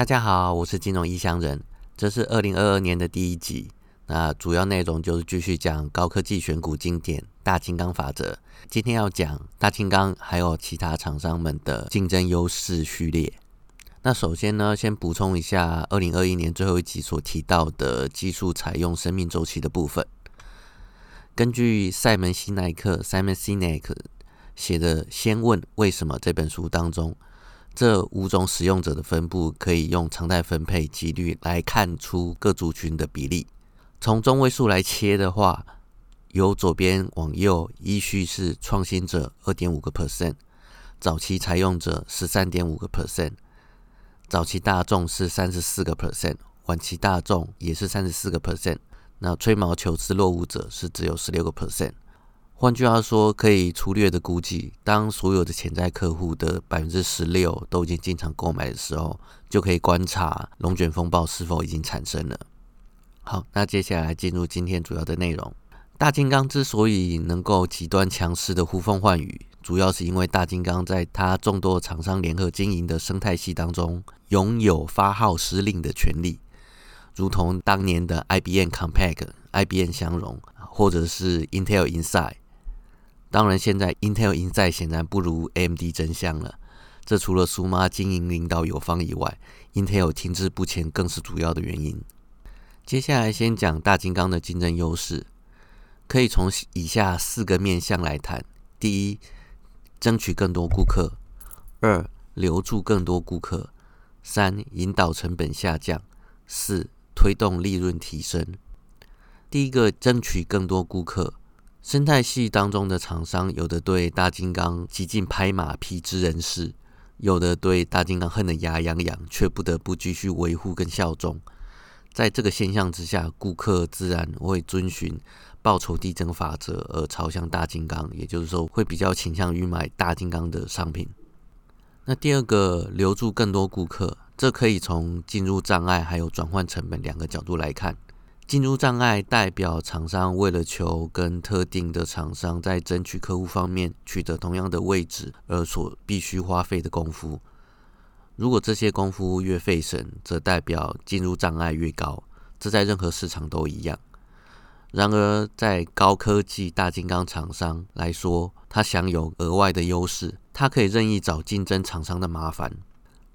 大家好，我是金融异乡人，这是二零二二年的第一集。那主要内容就是继续讲高科技选股经典大金刚法则。今天要讲大金刚还有其他厂商们的竞争优势序列。那首先呢，先补充一下二零二一年最后一集所提到的技术采用生命周期的部分。根据塞门西奈克 （Simon Sinek） 写的《先问为什么》这本书当中。这五种使用者的分布可以用常态分配几率来看出各族群的比例。从中位数来切的话，由左边往右依序是创新者二点五个 percent，早期采用者十三点五个 percent，早期大众是三十四个 percent，晚期大众也是三十四个 percent，那吹毛求疵落伍者是只有十六个 percent。换句话说，可以粗略的估计，当所有的潜在客户的百分之十六都已经进场购买的时候，就可以观察龙卷风暴是否已经产生了。好，那接下来进入今天主要的内容。大金刚之所以能够极端强势的呼风唤雨，主要是因为大金刚在它众多厂商联合经营的生态系当中，拥有发号施令的权利，如同当年的 IBM Compaq、IBM 相容，或者是 Intel Inside。当然，现在 Intel 赢在显然不如 AMD 真相了。这除了苏妈经营领导有方以外，Intel 停滞不前更是主要的原因。接下来先讲大金刚的竞争优势，可以从以下四个面向来谈：第一，争取更多顾客；二，留住更多顾客；三，引导成本下降；四，推动利润提升。第一个，争取更多顾客。生态系当中的厂商，有的对大金刚极尽拍马屁之人士，有的对大金刚恨得牙痒痒，却不得不继续维护跟效忠。在这个现象之下，顾客自然会遵循报酬递增法则而朝向大金刚，也就是说，会比较倾向于买大金刚的商品。那第二个，留住更多顾客，这可以从进入障碍还有转换成本两个角度来看。进入障碍代表厂商为了求跟特定的厂商在争取客户方面取得同样的位置而所必须花费的功夫。如果这些功夫越费神，则代表进入障碍越高。这在任何市场都一样。然而，在高科技大金刚厂商来说，它享有额外的优势，它可以任意找竞争厂商的麻烦。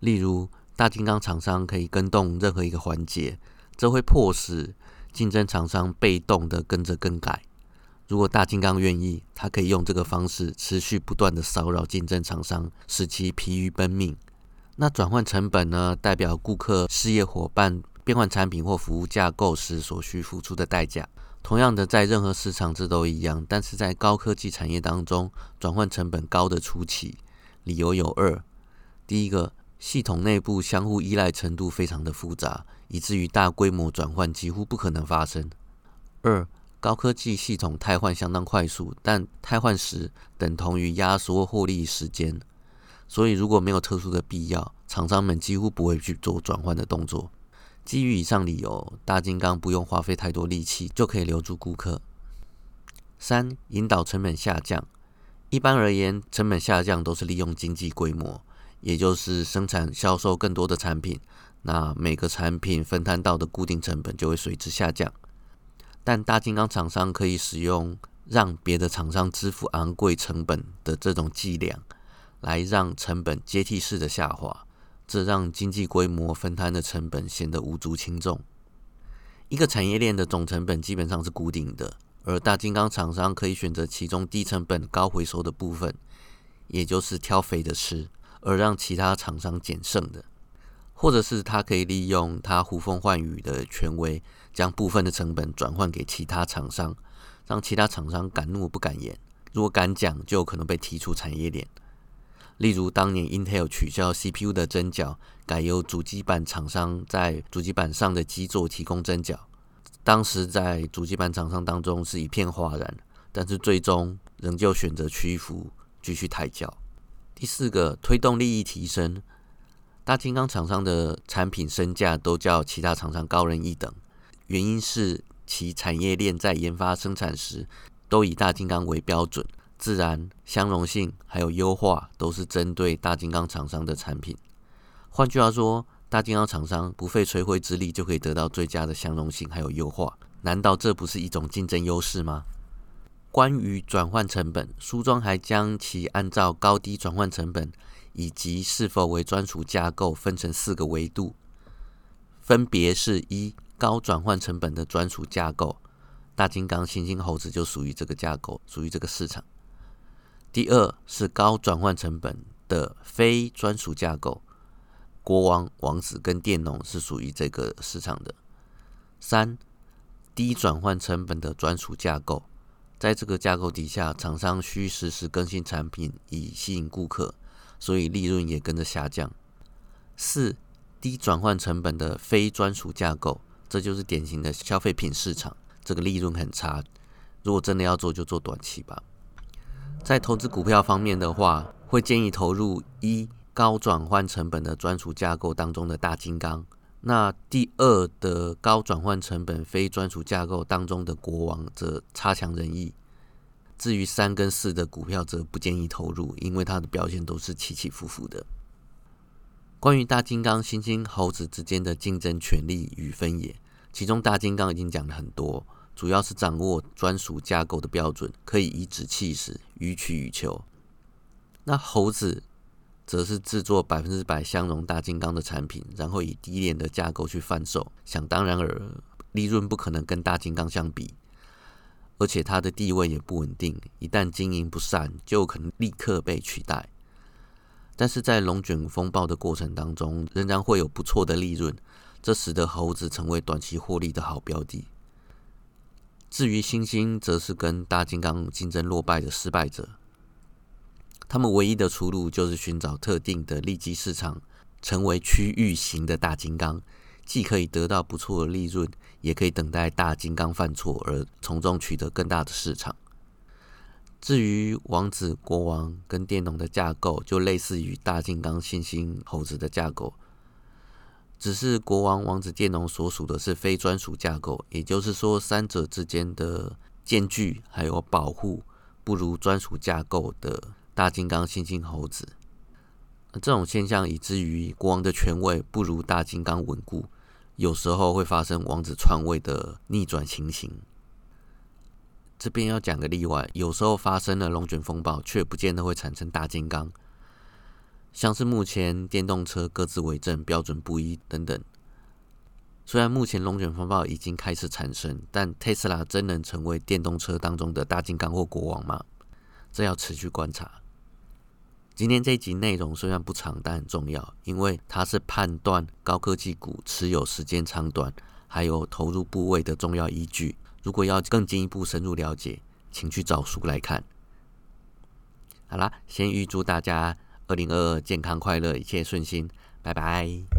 例如，大金刚厂商可以跟动任何一个环节，这会迫使。竞争厂商被动的跟着更改。如果大金刚愿意，他可以用这个方式持续不断的骚扰竞争厂商，使其疲于奔命。那转换成本呢？代表顾客、事业伙伴变换产品或服务架构时所需付出的代价。同样的，在任何市场这都一样，但是在高科技产业当中，转换成本高的初期，理由有二：第一个。系统内部相互依赖程度非常的复杂，以至于大规模转换几乎不可能发生。二、高科技系统汰换相当快速，但汰换时等同于压缩获利时间，所以如果没有特殊的必要，厂商们几乎不会去做转换的动作。基于以上理由，大金刚不用花费太多力气就可以留住顾客。三、引导成本下降。一般而言，成本下降都是利用经济规模。也就是生产销售更多的产品，那每个产品分摊到的固定成本就会随之下降。但大金刚厂商可以使用让别的厂商支付昂贵成本的这种伎俩，来让成本阶梯式的下滑，这让经济规模分摊的成本显得无足轻重。一个产业链的总成本基本上是固定的，而大金刚厂商可以选择其中低成本高回收的部分，也就是挑肥的吃。而让其他厂商减剩的，或者是他可以利用他呼风唤雨的权威，将部分的成本转换给其他厂商，让其他厂商敢怒不敢言。如果敢讲，就有可能被踢出产业链。例如，当年 Intel 取消 CPU 的针脚，改由主机板厂商在主机板上的基座提供针脚，当时在主机板厂商当中是一片哗然，但是最终仍旧选择屈服，继续抬脚。第四个，推动利益提升。大金刚厂商的产品身价都较其他厂商高人一等，原因是其产业链在研发生产时都以大金刚为标准，自然相容性还有优化都是针对大金刚厂商的产品。换句话说，大金刚厂商不费吹灰之力就可以得到最佳的相容性还有优化，难道这不是一种竞争优势吗？关于转换成本，书中还将其按照高低转换成本以及是否为专属架构分成四个维度，分别是一高转换成本的专属架构。大金刚、猩猩、猴子就属于这个架构，属于这个市场。第二是高转换成本的非专属架构，国王、王子跟佃农是属于这个市场的。三低转换成本的专属架构，在这个架构底下，厂商需实时更新产品以吸引顾客，所以利润也跟着下降。四低转换成本的非专属架构，这就是典型的消费品市场。这个利润很差，如果真的要做，就做短期吧。在投资股票方面的话，会建议投入一高转换成本的专属架构当中的大金刚。那第二的高转换成本非专属架构当中的国王则差强人意。至于三跟四的股票则不建议投入，因为它的表现都是起起伏伏的。关于大金刚、猩猩、猴子之间的竞争权利与分野，其中大金刚已经讲了很多。主要是掌握专属架构的标准，可以颐指气使、予取予求。那猴子则是制作百分之百相容大金刚的产品，然后以低廉的架构去贩售，想当然尔，利润不可能跟大金刚相比，而且它的地位也不稳定，一旦经营不善，就可能立刻被取代。但是在龙卷风暴的过程当中，仍然会有不错的利润，这使得猴子成为短期获利的好标的。至于星星，则是跟大金刚竞争落败的失败者。他们唯一的出路就是寻找特定的利基市场，成为区域型的大金刚，既可以得到不错的利润，也可以等待大金刚犯错而从中取得更大的市场。至于王子、国王跟佃农的架构，就类似于大金刚、猩猩、猴子的架构。只是国王、王子、佃农所属的是非专属架构，也就是说，三者之间的间距还有保护不如专属架构的大金刚、猩猩、猴子。这种现象以至于国王的权位不如大金刚稳固，有时候会发生王子篡位的逆转情形。这边要讲个例外，有时候发生了龙卷风暴，却不见得会产生大金刚。像是目前电动车各自为政、标准不一等等。虽然目前龙卷风暴已经开始产生，但特斯拉真能成为电动车当中的大金刚或国王吗？这要持续观察。今天这集内容虽然不长，但很重要，因为它是判断高科技股持有时间长短，还有投入部位的重要依据。如果要更进一步深入了解，请去找书来看。好啦，先预祝大家。二零二二，健康快乐，一切顺心，拜拜。